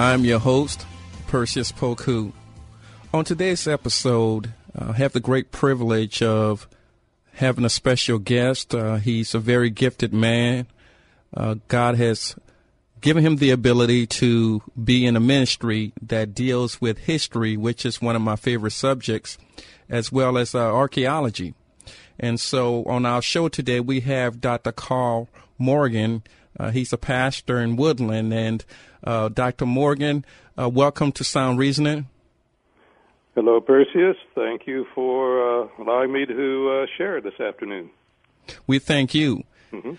I'm your host, Perseus Poku. On today's episode, I have the great privilege of having a special guest. Uh, he's a very gifted man. Uh, God has given him the ability to be in a ministry that deals with history, which is one of my favorite subjects, as well as uh, archaeology. And so on our show today, we have Dr. Carl Morgan. Uh, he's a pastor in Woodland. And uh, Dr. Morgan, uh, welcome to Sound Reasoning. Hello, Perseus. Thank you for uh, allowing me to uh, share this afternoon. We thank you. Mm-hmm.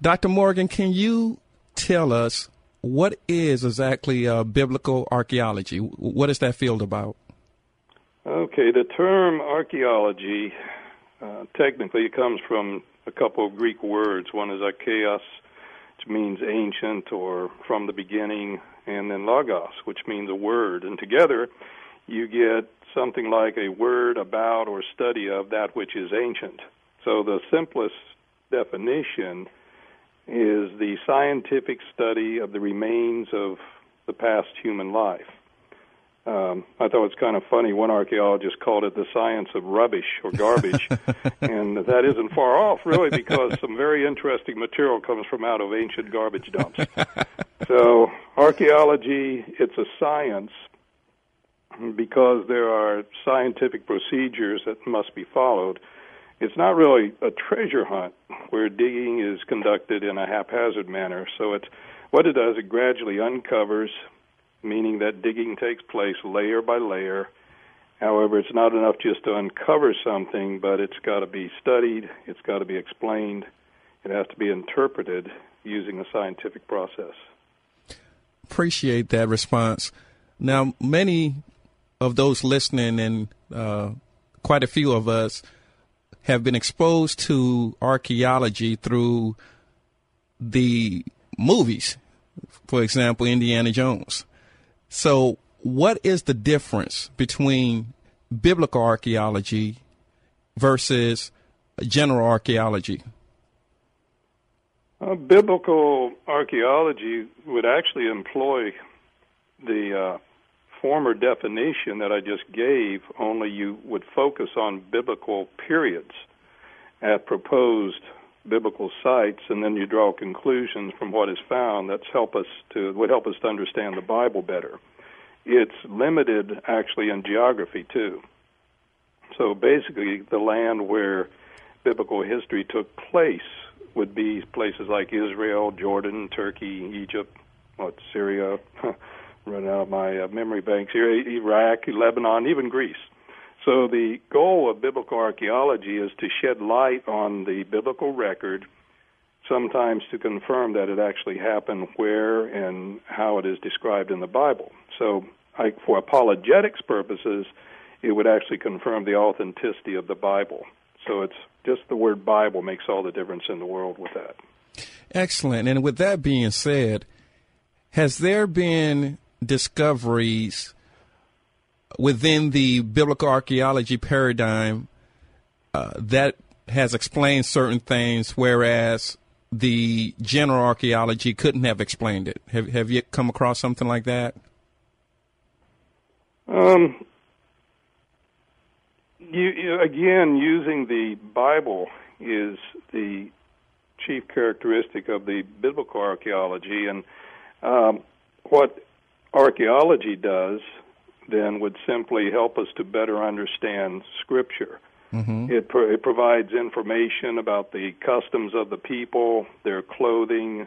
Dr. Morgan, can you tell us what is exactly uh, biblical archaeology? What is that field about? Okay, the term archaeology uh, technically comes from a couple of Greek words. One is archaeos, means ancient or from the beginning, and then logos, which means a word. And together, you get something like a word about or study of that which is ancient. So the simplest definition is the scientific study of the remains of the past human life. Um, I thought it was kind of funny. One archaeologist called it the science of rubbish or garbage, and that isn't far off, really, because some very interesting material comes from out of ancient garbage dumps. so, archaeology, it's a science because there are scientific procedures that must be followed. It's not really a treasure hunt where digging is conducted in a haphazard manner. So, it's what it does, it gradually uncovers meaning that digging takes place layer by layer. However, it's not enough just to uncover something, but it's got to be studied, it's got to be explained, it has to be interpreted using a scientific process. Appreciate that response. Now, many of those listening, and uh, quite a few of us, have been exposed to archaeology through the movies. For example, Indiana Jones. So, what is the difference between biblical archaeology versus general archaeology? Uh, biblical archaeology would actually employ the uh, former definition that I just gave, only you would focus on biblical periods at proposed biblical sites, and then you draw conclusions from what is found. That's help us to would help us to understand the Bible better. It's limited actually in geography too. So basically, the land where biblical history took place would be places like Israel, Jordan, Turkey, Egypt, what Syria. Run out of my uh, memory banks here. Iraq, Lebanon, even Greece. So the goal of biblical archaeology is to shed light on the biblical record, sometimes to confirm that it actually happened where and how it is described in the Bible. So for apologetics purposes, it would actually confirm the authenticity of the Bible. So it's just the word Bible makes all the difference in the world with that. Excellent. And with that being said, has there been discoveries within the biblical archaeology paradigm uh, that has explained certain things, whereas the general archaeology couldn't have explained it. Have Have you come across something like that? Um, you, you, again, using the Bible is the chief characteristic of the biblical archaeology, and um, what archaeology does then would simply help us to better understand Scripture. Mm-hmm. It, pro- it provides information about the customs of the people, their clothing,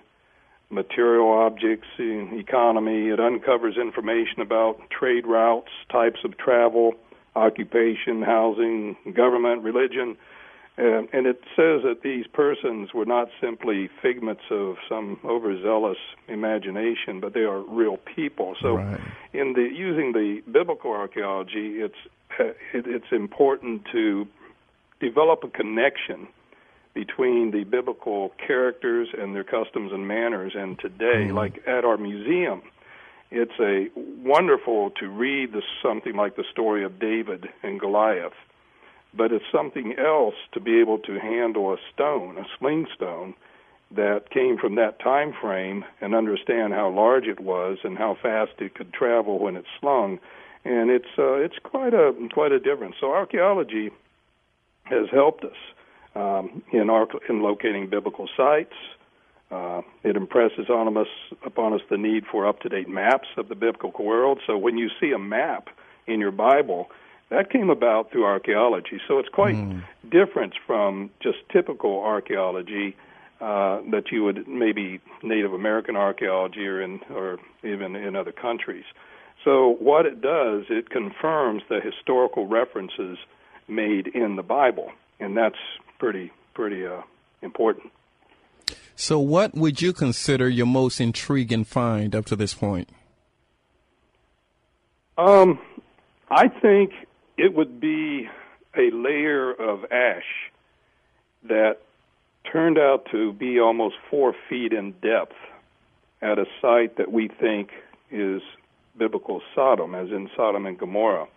material objects, economy. It uncovers information about trade routes, types of travel, occupation, housing, government, religion, And, and it says that these persons were not simply figments of some overzealous imagination, but they are real people. So, Right. in the using the biblical archaeology, it's uh, it, it's important to develop a connection between the biblical characters and their customs and manners and today like at our museum it's a wonderful to read the, something like the story of David and Goliath but it's something else to be able to handle a stone a sling stone that came from that time frame and understand how large it was and how fast it could travel when it's slung and it's uh, it's quite a quite a difference so archaeology has helped us um, in our in locating biblical sites. Uh, it impresses on us upon us the need for up to date maps of the biblical world. So when you see a map in your Bible, that came about through archaeology. So it's quite different from just typical archaeology uh, that you would maybe Native American archaeology or in or even in other countries. So what it does, it confirms the historical references made in the Bible, and that's pretty pretty uh, important. So, what would you consider your most intriguing find up to this point? Um, I think it would be a layer of ash that turned out to be almost four feet in depth at a site that we think is biblical Sodom, as in Sodom and Gomorrah.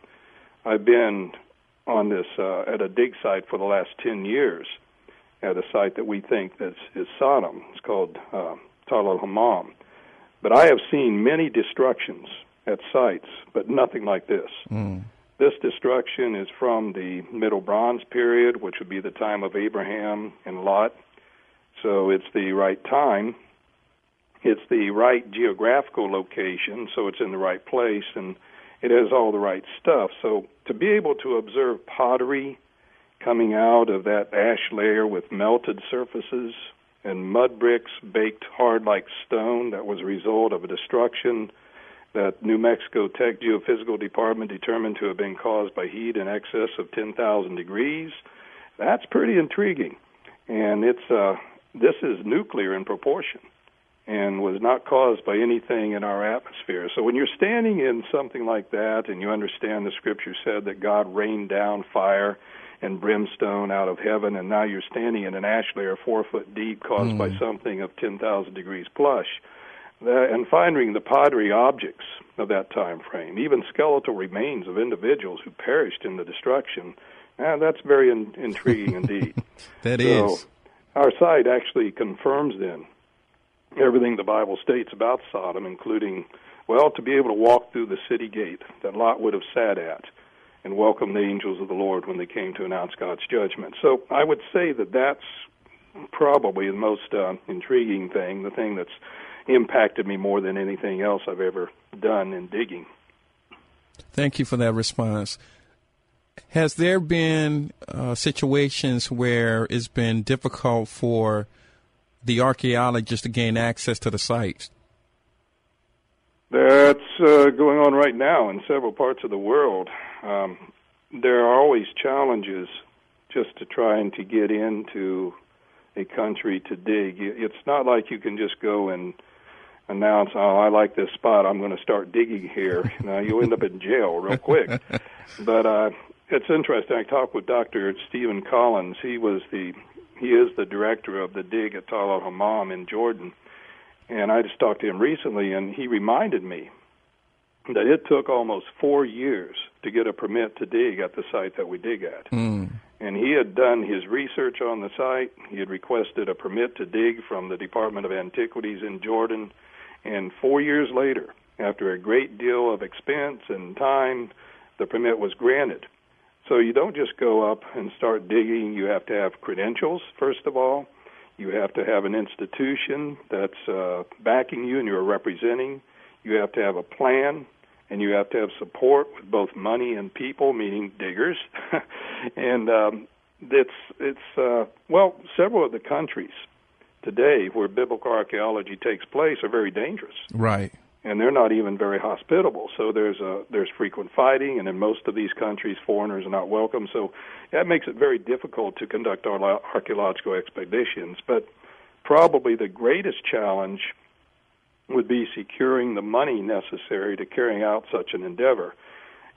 I've been on this uh, at a dig site for the last 10 years at a site that we think is, is Sodom. It's called uh, Tall el-Hammam. But I have seen many destructions at sites, but nothing like this. This destruction is from the Middle Bronze period, which would be the time of Abraham and Lot. So it's the right time. It's the right geographical location, so it's in the right place, and it has all the right stuff. So to be able to observe pottery coming out of that ash layer with melted surfaces and mud bricks baked hard like stone that was a result of a destruction that New Mexico Tech Geophysical Department determined to have been caused by heat in excess of 10,000 degrees. That's pretty intriguing. And it's uh, this is nuclear in proportion and was not caused by anything in our atmosphere. So when you're standing in something like that and you understand the scripture said that God rained down fire and brimstone out of heaven, and now you're standing in an ash layer four foot deep caused by something of 10,000 degrees plus, that, and finding the pottery objects of that time frame, even skeletal remains of individuals who perished in the destruction, uh, that's very in, intriguing indeed. That so is. our site actually confirms then everything the Bible states about Sodom, including, well, to be able to walk through the city gate that Lot would have sat at and welcome the angels of the Lord when they came to announce God's judgment. So I would say that that's probably the most uh, intriguing thing, the thing that's impacted me more than anything else I've ever done in digging. Thank you for that response. Has there been uh, situations where it's been difficult for the archaeologists to gain access to the sites? That's uh, going on right now in several parts of the world. Um, there are always challenges just to trying to get into a country to dig. It's not like you can just go and announce, "Oh, I like this spot. I'm going to start digging here." Now you end up in jail real quick. but uh, it's interesting. I talked with Dr. Stephen Collins. He was the he is the director of the dig at Tall el-Hammam in Jordan. And I just talked to him recently, and he reminded me that it took almost four years to get a permit to dig at the site that we dig at. Mm. And he had done his research on the site. He had requested a permit to dig from the Department of Antiquities in Jordan. And four years later, after a great deal of expense and time, the permit was granted. So you don't just go up and start digging. You have to have credentials, first of all. You have to have an institution that's uh, backing you and you're representing. You have to have a plan, and you have to have support with both money and people, meaning diggers. and um, it's it's uh, well, several of the countries today where biblical archaeology takes place are very dangerous. Right. And they're not even very hospitable. So there's a there's frequent fighting, and in most of these countries, foreigners are not welcome. So that makes it very difficult to conduct our archaeological expeditions. But probably the greatest challenge would be securing the money necessary to carrying out such an endeavor.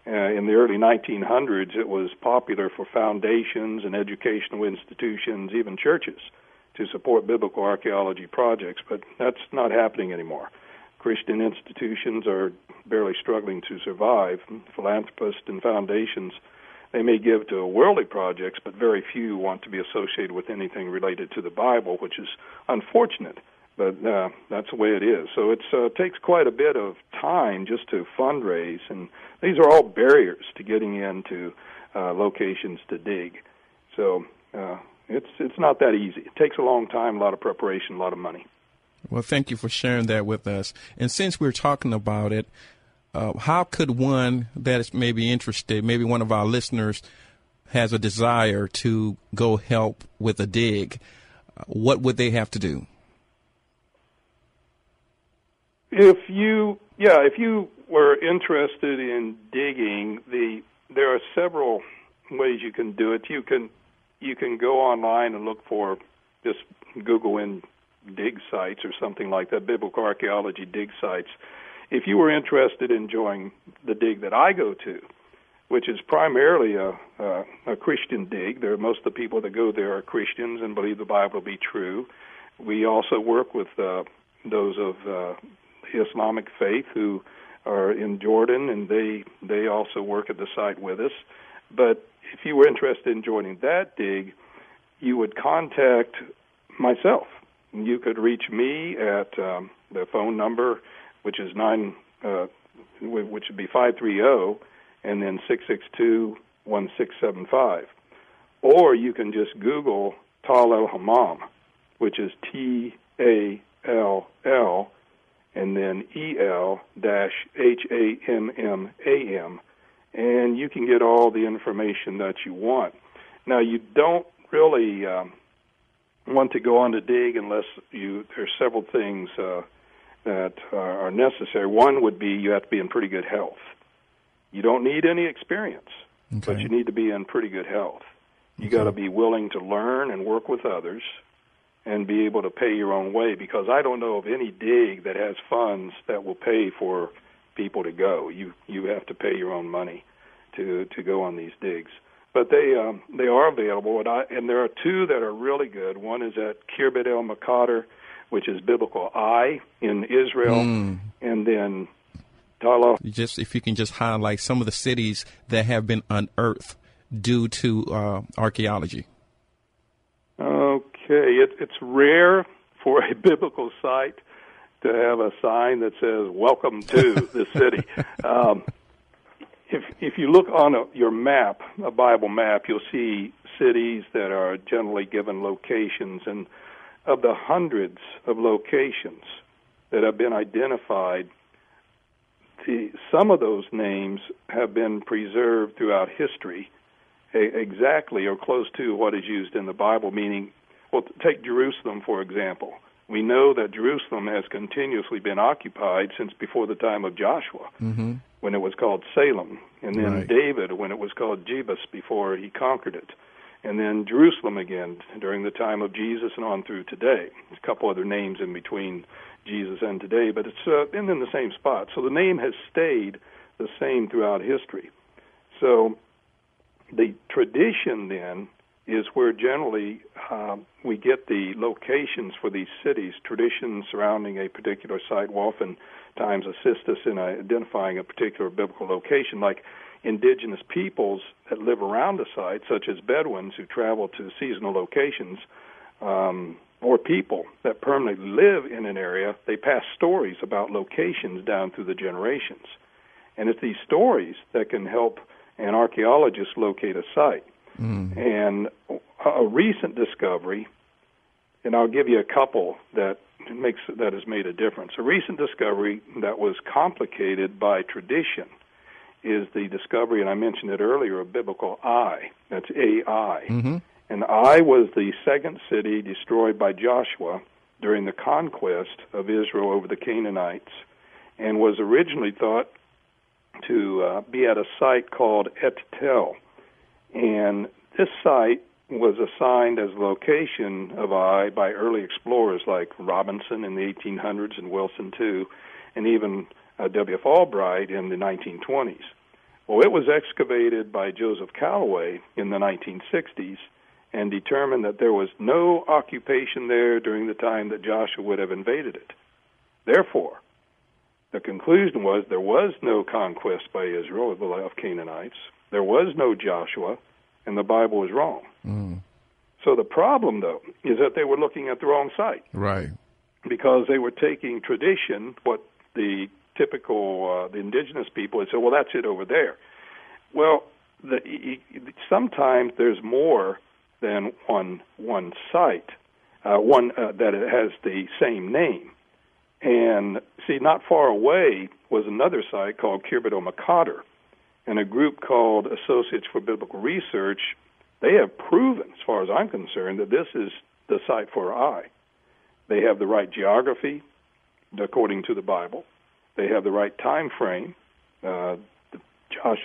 Uh, in the early 1900s, it was popular for foundations and educational institutions, even churches, to support biblical archaeology projects, but that's not happening anymore. Christian institutions are barely struggling to survive. Philanthropists and foundations, they may give to worldly projects, but very few want to be associated with anything related to the Bible, which is unfortunate. But uh, that's the way it is. So it uh, takes quite a bit of time just to fundraise, and these are all barriers to getting into uh, locations to dig. So uh, it's it's not that easy. It takes a long time, a lot of preparation, a lot of money. Well, thank you for sharing that with us. And since we're talking about it, uh, how could one that is maybe interested, maybe one of our listeners has a desire to go help with a dig, what would they have to do? If you, yeah, if you were interested in digging, the there are several ways you can do it. You can you can go online and look for just Google in dig sites or something like that, biblical archaeology dig sites. If you were interested in joining the dig that I go to, which is primarily a, a, a Christian dig, there most of the people that go there are Christians and believe the Bible to be true. We also work with uh, those of uh, Islamic faith who are in Jordan, and they they also work at the site with us. But if you were interested in joining that dig, you would contact myself. You could reach me at um, the phone number, which is nine, uh, which would be five three zero, and then six six two one six seven five, or you can just Google Tall el-Hammam, which is T A L L, and then E L dash H A M M A M, and you can get all the information that you want. Now you don't really um, want to go on to dig unless you there's several things uh, that are necessary. One would be you have to be in pretty good health. You don't need any experience, okay. but you need to be in pretty good health. You okay. got to be willing to learn and work with others and be able to pay your own way because I don't know of any dig that has funds that will pay for people to go. You you have to pay your own money to to go on these digs but they um, they are available, and I and there are two that are really good. One is at Khirbet el-Maqatir, which is biblical Ai in Israel, mm. and then Tala. Just if you can just highlight some of the cities that have been unearthed due to uh, archaeology. Okay, it, it's rare for a biblical site to have a sign that says "Welcome to the city." Um, if if you look on a, your map, a Bible map, you'll see cities that are generally given locations, and of the hundreds of locations that have been identified, the, some of those names have been preserved throughout history, a, exactly or close to what is used in the Bible. Meaning, well, take Jerusalem for example. We know that Jerusalem has continuously been occupied since before the time of Joshua. Mm-hmm when it was called Salem, and then right. David when it was called Jebus before he conquered it, and then Jerusalem again during the time of Jesus and on through today. There's a couple other names in between Jesus and today, but it's uh, in the same spot. So the name has stayed the same throughout history. So the tradition then is where generally um, we get the locations for these cities. Traditions surrounding a particular site will oftentimes assist us in identifying a particular biblical location, like indigenous peoples that live around a site, such as Bedouins who travel to seasonal locations, um, or people that permanently live in an area. They pass stories about locations down through the generations. And it's these stories that can help an archaeologist locate a site. Mm. And a recent discovery, and I'll give you a couple that makes that has made a difference. A recent discovery that was complicated by tradition is the discovery, and I mentioned it earlier, of biblical Ai. That's AI. Mm-hmm. And Ai was the second city destroyed by Joshua during the conquest of Israel over the Canaanites. and was originally thought to uh, be at a site called Et Tel. And this site was assigned as location of Ai by early explorers like Robinson in the 1800s and Wilson too, and even uh, W.F. Albright in the 1920s. Well, it was excavated by Joseph Callaway in the 1960s and determined that there was no occupation there during the time that Joshua would have invaded it. Therefore, the conclusion was there was no conquest by Israel of Canaanites, there was no Joshua, and the Bible was wrong. Mm. So the problem, though, is that they were looking at the wrong site. Right. Because they were taking tradition, what the typical uh, the indigenous people would say, well, that's it over there. Well, the, sometimes there's more than one one site, uh, one uh, that it has the same name. And see, not far away was another site called Khirbet el-Maqatir, and a group called Associates for Biblical Research. They have proven, as far as I'm concerned, that this is the site for Ai. They have the right geography, according to the Bible. They have the right time frame, uh,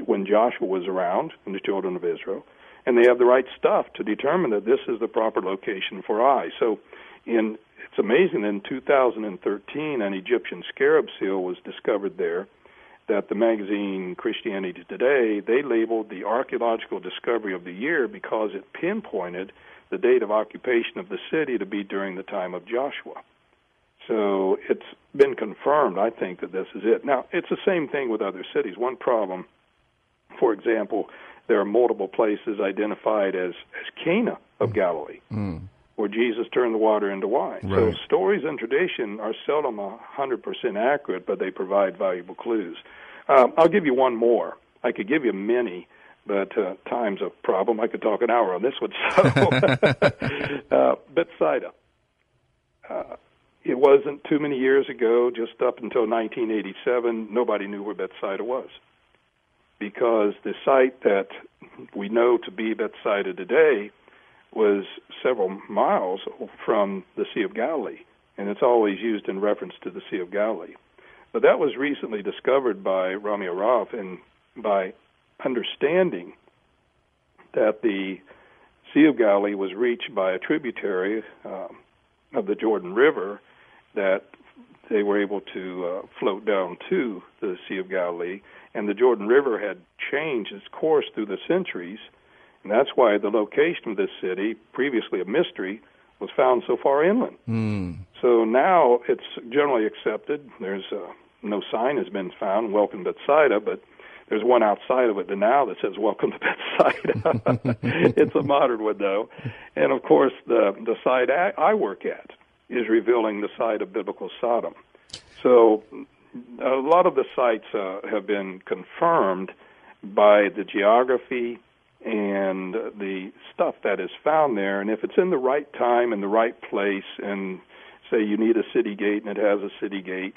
when Joshua was around and the children of Israel, and they have the right stuff to determine that this is the proper location for Ai. So, in it's amazing. In 2013, an Egyptian scarab seal was discovered there. That the magazine Christianity Today they labeled the archaeological discovery of the year because it pinpointed the date of occupation of the city to be during the time of Joshua. So it's been confirmed, I think, that this is it. Now, it's the same thing with other cities. One problem, for example, there are multiple places identified as, as Cana of. Galilee, mm. Where Jesus turned the water into wine. Right. So stories and tradition are seldom 100% accurate, but they provide valuable clues. Um, I'll give you one more. I could give you many, but uh, time's a problem. I could talk an hour on this one. So, uh, Bethsaida. Uh, it wasn't too many years ago, just up until 1987, nobody knew where Bethsaida was. Because the site that we know to be Bethsaida today was several miles from the Sea of Galilee, and it's always used in reference to the Sea of Galilee. But that was recently discovered by Rami Arav, and by understanding that the Sea of Galilee was reached by a tributary um, of the Jordan River, that they were able to uh, float down to the Sea of Galilee, and the Jordan River had changed its course through the centuries, and that's why the location of this city, previously a mystery, was found so far inland. Mm. So now it's generally accepted. There's uh, no sign has been found, "Welcome to Bethsaida," but there's one outside of it now that says "Welcome to Bethsaida." it's a modern one though, and of course the the site I, I work at is revealing the site of biblical Sodom. So a lot of the sites uh, have been confirmed by the geography and the stuff that is found there. And if it's in the right time and the right place, and say you need a city gate and it has a city gate,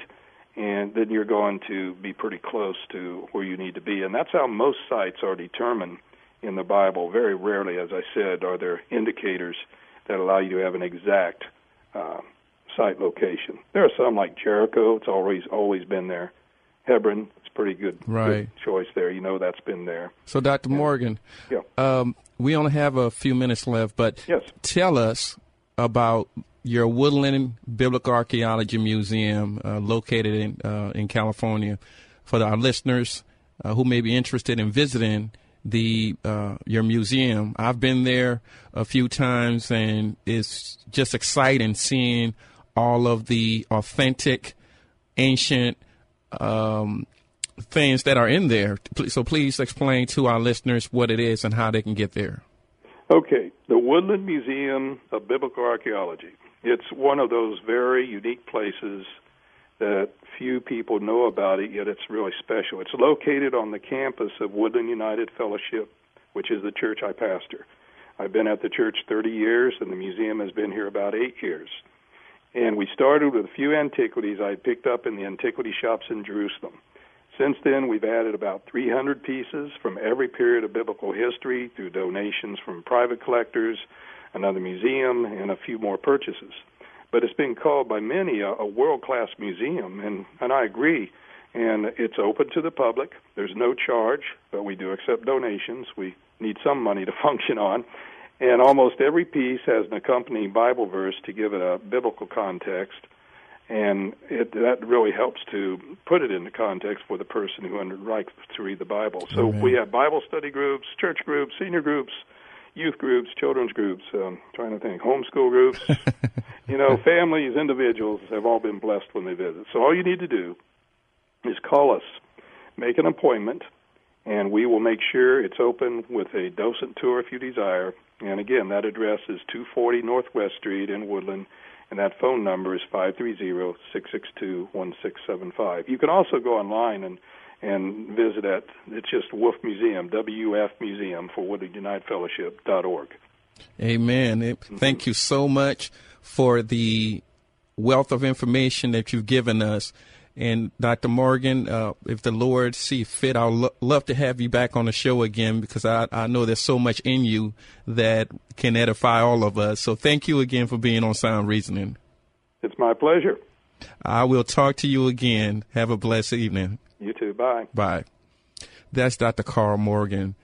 and then you're going to be pretty close to where you need to be. And that's how most sites are determined in the Bible. Very rarely, as I said, are there indicators that allow you to have an exact uh, site location. There are some like Jericho; it's always always been there. Hebron, it's pretty good, right. good choice there. You know that's been there. So, Dr. Morgan, yeah. Um, we only have a few minutes left, but yes. tell us about your Woodland Biblical Archaeology Museum uh, located in uh, in California for our listeners uh, who may be interested in visiting the uh, your museum. I've been there a few times, and it's just exciting seeing all of the authentic, ancient um, things that are in there. So please explain to our listeners what it is and how they can get there. Okay, the Woodland Museum of Biblical Archaeology. It's one of those very unique places that few people know about it, yet it's really special. It's located on the campus of Woodland United Fellowship, which is the church I pastor. I've been at the church 30 years, and the museum has been here about eight years. And we started with a few antiquities I picked up in the antiquity shops in Jerusalem. Since then, we've added about 300 pieces from every period of biblical history through donations from private collectors, another museum, and a few more purchases. But it's been called by many a, a world class museum, and, and I agree. and it's open to the public. There's no charge, but we do accept donations. We need some money to function on. And almost every piece has an accompanying Bible verse to give it a biblical context, and it, that really helps to put it into context for the person who likes to read the Bible. So Amen. we have Bible study groups, church groups, senior groups, youth groups, children's groups. Um, trying to think, homeschool groups. you know, families, individuals have all been blessed when they visit. So all you need to do is call us, make an appointment, and we will make sure it's open with a docent tour if you desire. And again, that address is 240 Northwest Street in Woodland, and that phone number is 530-662-1675. You can also go online and and visit at it's just Wolf Museum, WF Museum for Woodland United Fellowship dot org. Amen. Thank you so much for the wealth of information that you've given us. And Dr. Morgan, uh, if the Lord see fit, I'd lo- love to have you back on the show again because I, I know there's so much in you that can edify all of us. So thank you again for being on Sound Reasoning. It's my pleasure. I will talk to you again. Have a blessed evening. You too. Bye. Bye. That's Dr. Carl Morgan,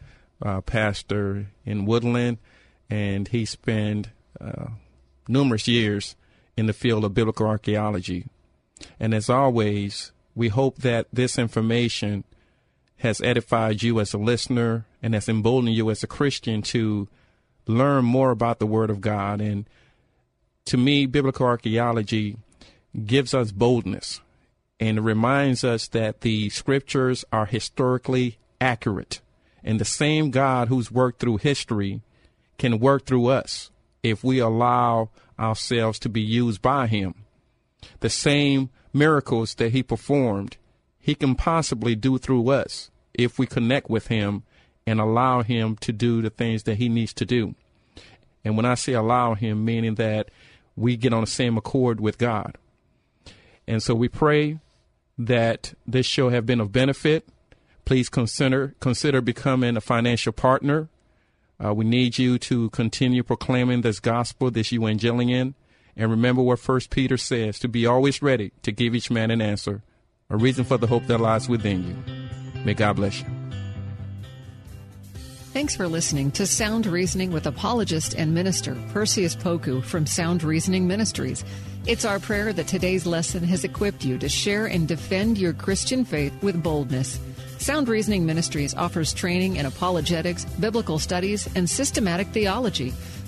uh, pastor in Woodland, and he spent uh, numerous years in the field of biblical archaeology. And as always, we hope that this information has edified you as a listener and has emboldened you as a Christian to learn more about the Word of God. And to me, biblical archaeology gives us boldness and reminds us that the scriptures are historically accurate. And the same God who's worked through history can work through us if we allow ourselves to be used by Him. The same miracles that He performed, He can possibly do through us if we connect with Him and allow Him to do the things that He needs to do. And when I say allow Him, meaning that we get on the same accord with God. And so we pray that this show have been of benefit. Please consider consider becoming a financial partner. Uh, we need you to continue proclaiming this gospel, this evangelion, and remember what First Peter says: to be always ready to give each man an answer, a reason for the hope that lies within you. May God bless you. Thanks for listening to Sound Reasoning with apologist and minister Perseus Poku from Sound Reasoning Ministries. It's our prayer that today's lesson has equipped you to share and defend your Christian faith with boldness. Sound Reasoning Ministries offers training in apologetics, biblical studies, and systematic theology.